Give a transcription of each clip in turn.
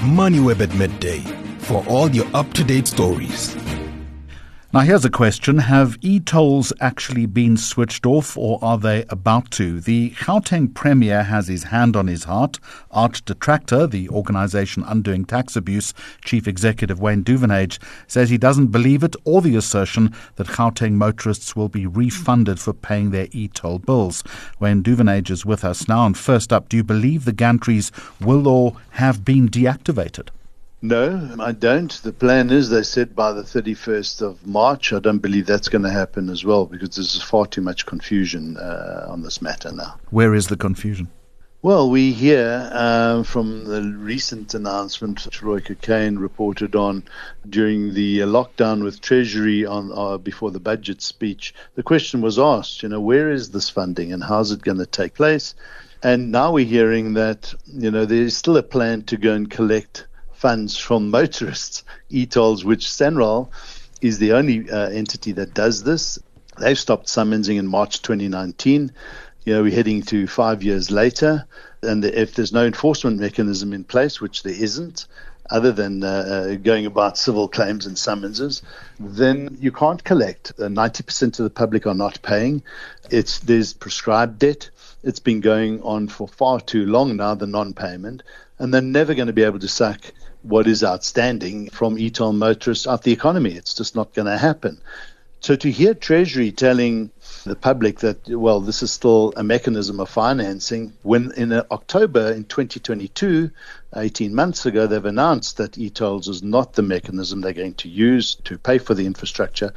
MoneyWeb at midday for all your up to date stories. Now, here's a question Have e tolls actually been switched off or are they about to? The Gauteng Premier has his hand on his heart. Arch Detractor, the organization undoing tax abuse, Chief Executive Wayne Duvenage, says he doesn't believe it or the assertion that Gauteng motorists will be refunded for paying their e toll bills. Wayne Duvenage is with us now. And first up, do you believe the gantries will or have been deactivated? No, I don't. The plan is, they said, by the 31st of March. I don't believe that's going to happen as well because there's far too much confusion uh, on this matter now. Where is the confusion? Well, we hear uh, from the recent announcement which Roy Cokayne reported on during the lockdown with Treasury on uh, before the budget speech. The question was asked, you know, where is this funding and how's it going to take place? And now we're hearing that, you know, there's still a plan to go and collect funds from motorists, e-tolls, which SANRAL is the only uh, entity that does this. They've stopped summonsing in March 2019. You know, we're heading to five years later, and if there's no enforcement mechanism in place, which there isn't, other than uh, uh going about civil claims and summonses, then you can't collect. Uh, 90% of the public are not paying. It's there's prescribed debt. It's been going on for far too long now, the non-payment, and they're never going to be able to suck what is outstanding from e-toll motorists out the economy. It's just not going to happen. So to hear Treasury telling the public that, well, this is still a mechanism of financing, when in uh, October in 2022, 18 months ago, they've announced that e-tolls is not the mechanism they're going to use to pay for the infrastructure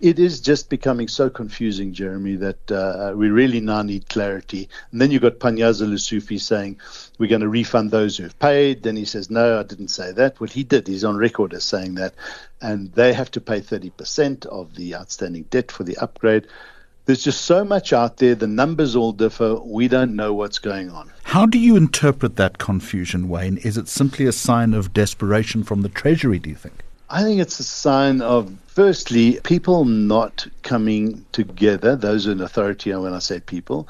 it is just becoming so confusing, Jeremy, that uh, we really now need clarity. And then you've got Panyaza Lesufi saying, we're going to refund those who've paid. Then he says, no, I didn't say that. Well, he did. He's on record as saying that. And they have to pay 30% of the outstanding debt for the upgrade. There's just so much out there. The numbers all differ. We don't know what's going on. How do you interpret that confusion, Wayne? Is it simply a sign of desperation from the Treasury, do you think? I think it's a sign of, firstly, people not coming together, those in authority, and when I say people,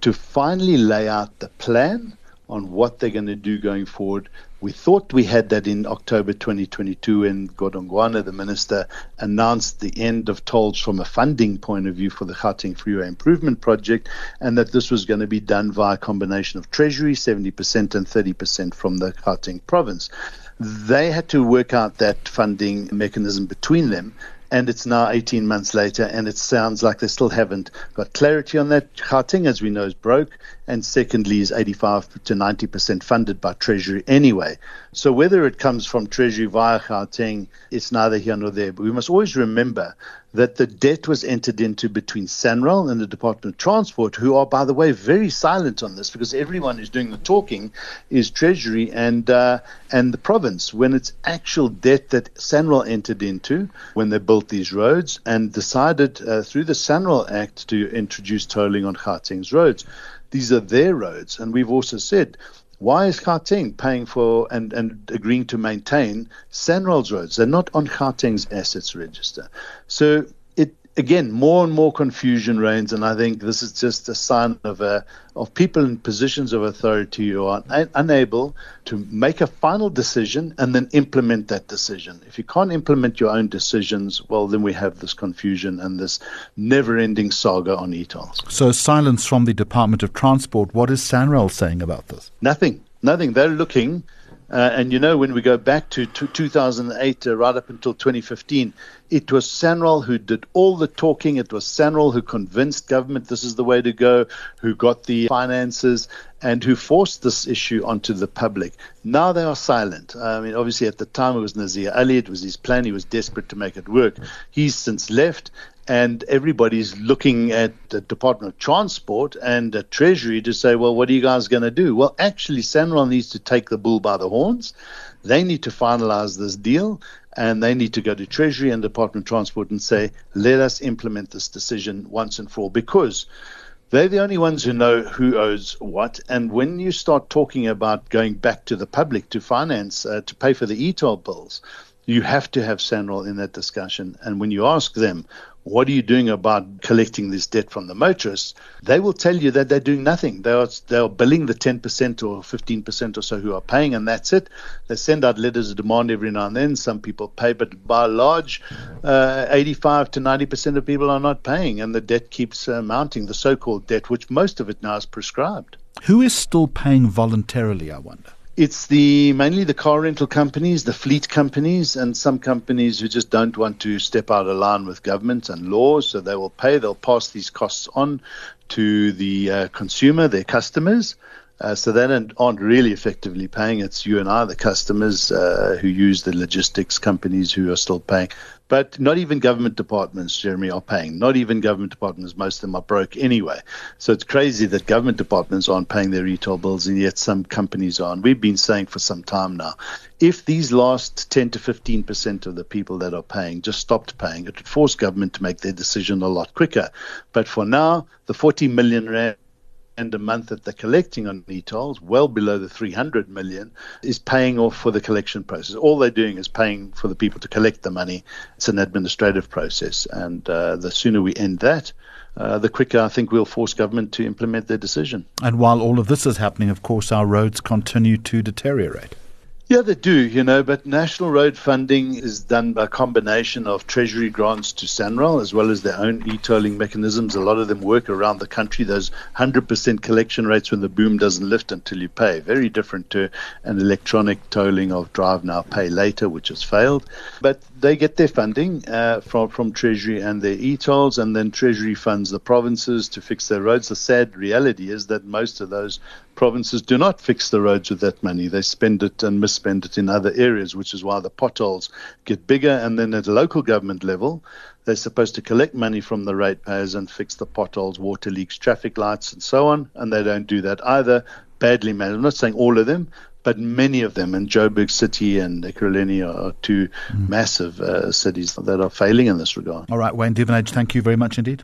to finally lay out the plan on what they're going to do going forward. We thought we had that in October 2022 when Godongwana, the minister, announced the end of tolls from a funding point of view for the Gauteng Freeway Improvement Project, and that this was going to be done via a combination of Treasury, 70% and 30% from the Gauteng province. They had to work out that funding mechanism between them and it's now 18 months later, and it sounds like they still haven't got clarity on that. Gauteng, as we know, is broke, and secondly, is 85 to 90 percent funded by Treasury anyway. So whether it comes from Treasury via Gauteng, it's neither here nor there. But we must always remember that the debt was entered into between SANRAL and the Department of Transport, who are, by the way, very silent on this because everyone who's doing the talking is Treasury and uh, and the province. When it's actual debt that SANRAL entered into when they built these roads and decided uh, through the SANRAL Act to introduce tolling on Gauteng's roads. These are their roads, and we've also said why is Gauteng paying for and, and agreeing to maintain SANRAL's roads? They're not on Gauteng's assets register. So again, more and more confusion reigns, and I think this is just a sign of a, of people in positions of authority who are un- unable to make a final decision and then implement that decision. If you can't implement your own decisions, well, then we have this confusion and this never-ending saga on e-tolls. So, silence from the Department of Transport. What is SANRAL saying about this? Nothing. Nothing. They're looking uh, and you know, when we go back to, 2008, uh, right up until 2015, it was SANRAL who did all the talking. It was SANRAL who convinced government this is the way to go, who got the finances, and who forced this issue onto the public. Now they are silent. I mean, obviously, at the time it was Nazir Ali, it was his plan. He was desperate to make it work. He's since left, and everybody's looking at the Department of Transport and the Treasury to say, well, what are you guys going to do? Well, actually, SANRAL needs to take the bull by the horns. They need to finalize this deal and they need to go to Treasury and Department of Transport and say, let us implement this decision once and for all because they're the only ones who know who owes what. And when you start talking about going back to the public to finance, uh, to pay for the e-toll bills, you have to have SANRAL in that discussion. And when you ask them, what are you doing about collecting this debt from the motorists? They will tell you that they're doing nothing. They are, they are billing the 10% or 15% or so who are paying, and that's it. They send out letters of demand every now and then. Some people pay, but by large, uh, 85 to 90% of people are not paying, and the debt keeps uh, mounting, the so called debt, which most of it now is prescribed. Who is still paying voluntarily, I wonder? It's the mainly the car rental companies, the fleet companies, and some companies who just don't want to step out of line with government and laws. So they will pay. They'll pass these costs on to the uh, consumer, their customers. Uh, so they aren't really effectively paying. It's you and I, the customers, uh, who use the logistics companies who are still paying. But not even government departments, Jeremy, are paying. Not even government departments. Most of them are broke anyway. So it's crazy that government departments aren't paying their e-toll bills, and yet some companies are. And we've been saying for some time now, if these last 10 to 15 percent of the people that are paying just stopped paying, it would force government to make their decision a lot quicker. But for now, the 40 million rand and a month that they're collecting on e-tolls, well below the 300 million, is paying off for the collection process. All they're doing is paying for the people to collect the money. It's an administrative process, and uh, the sooner we end that, uh, the quicker I think we'll force government to implement their decision. And while all of this is happening, of course, our roads continue to deteriorate. Yeah, they do, you know, but national road funding is done by combination of treasury grants to SANRAL as well as their own e-tolling mechanisms. A lot of them work around the country. Those 100% collection rates when the boom doesn't lift until you pay. Very different to an electronic tolling of drive now, pay later, which has failed. But they get their funding uh, from, from treasury and their e-tolls, and then treasury funds the provinces to fix their roads. The sad reality is that most of those provinces do not fix the roads with that money. They spend it and misspend it in other areas, which is why the potholes get bigger. And then at a local government level, they're supposed to collect money from the ratepayers and fix the potholes, water leaks, traffic lights, and so on. And they don't do that either. Badly managed. I'm not saying all of them, but many of them in Joburg City and Ekurhuleni are two mm. massive uh, cities that are failing in this regard. All right, Wayne Duvenage, thank you very much indeed.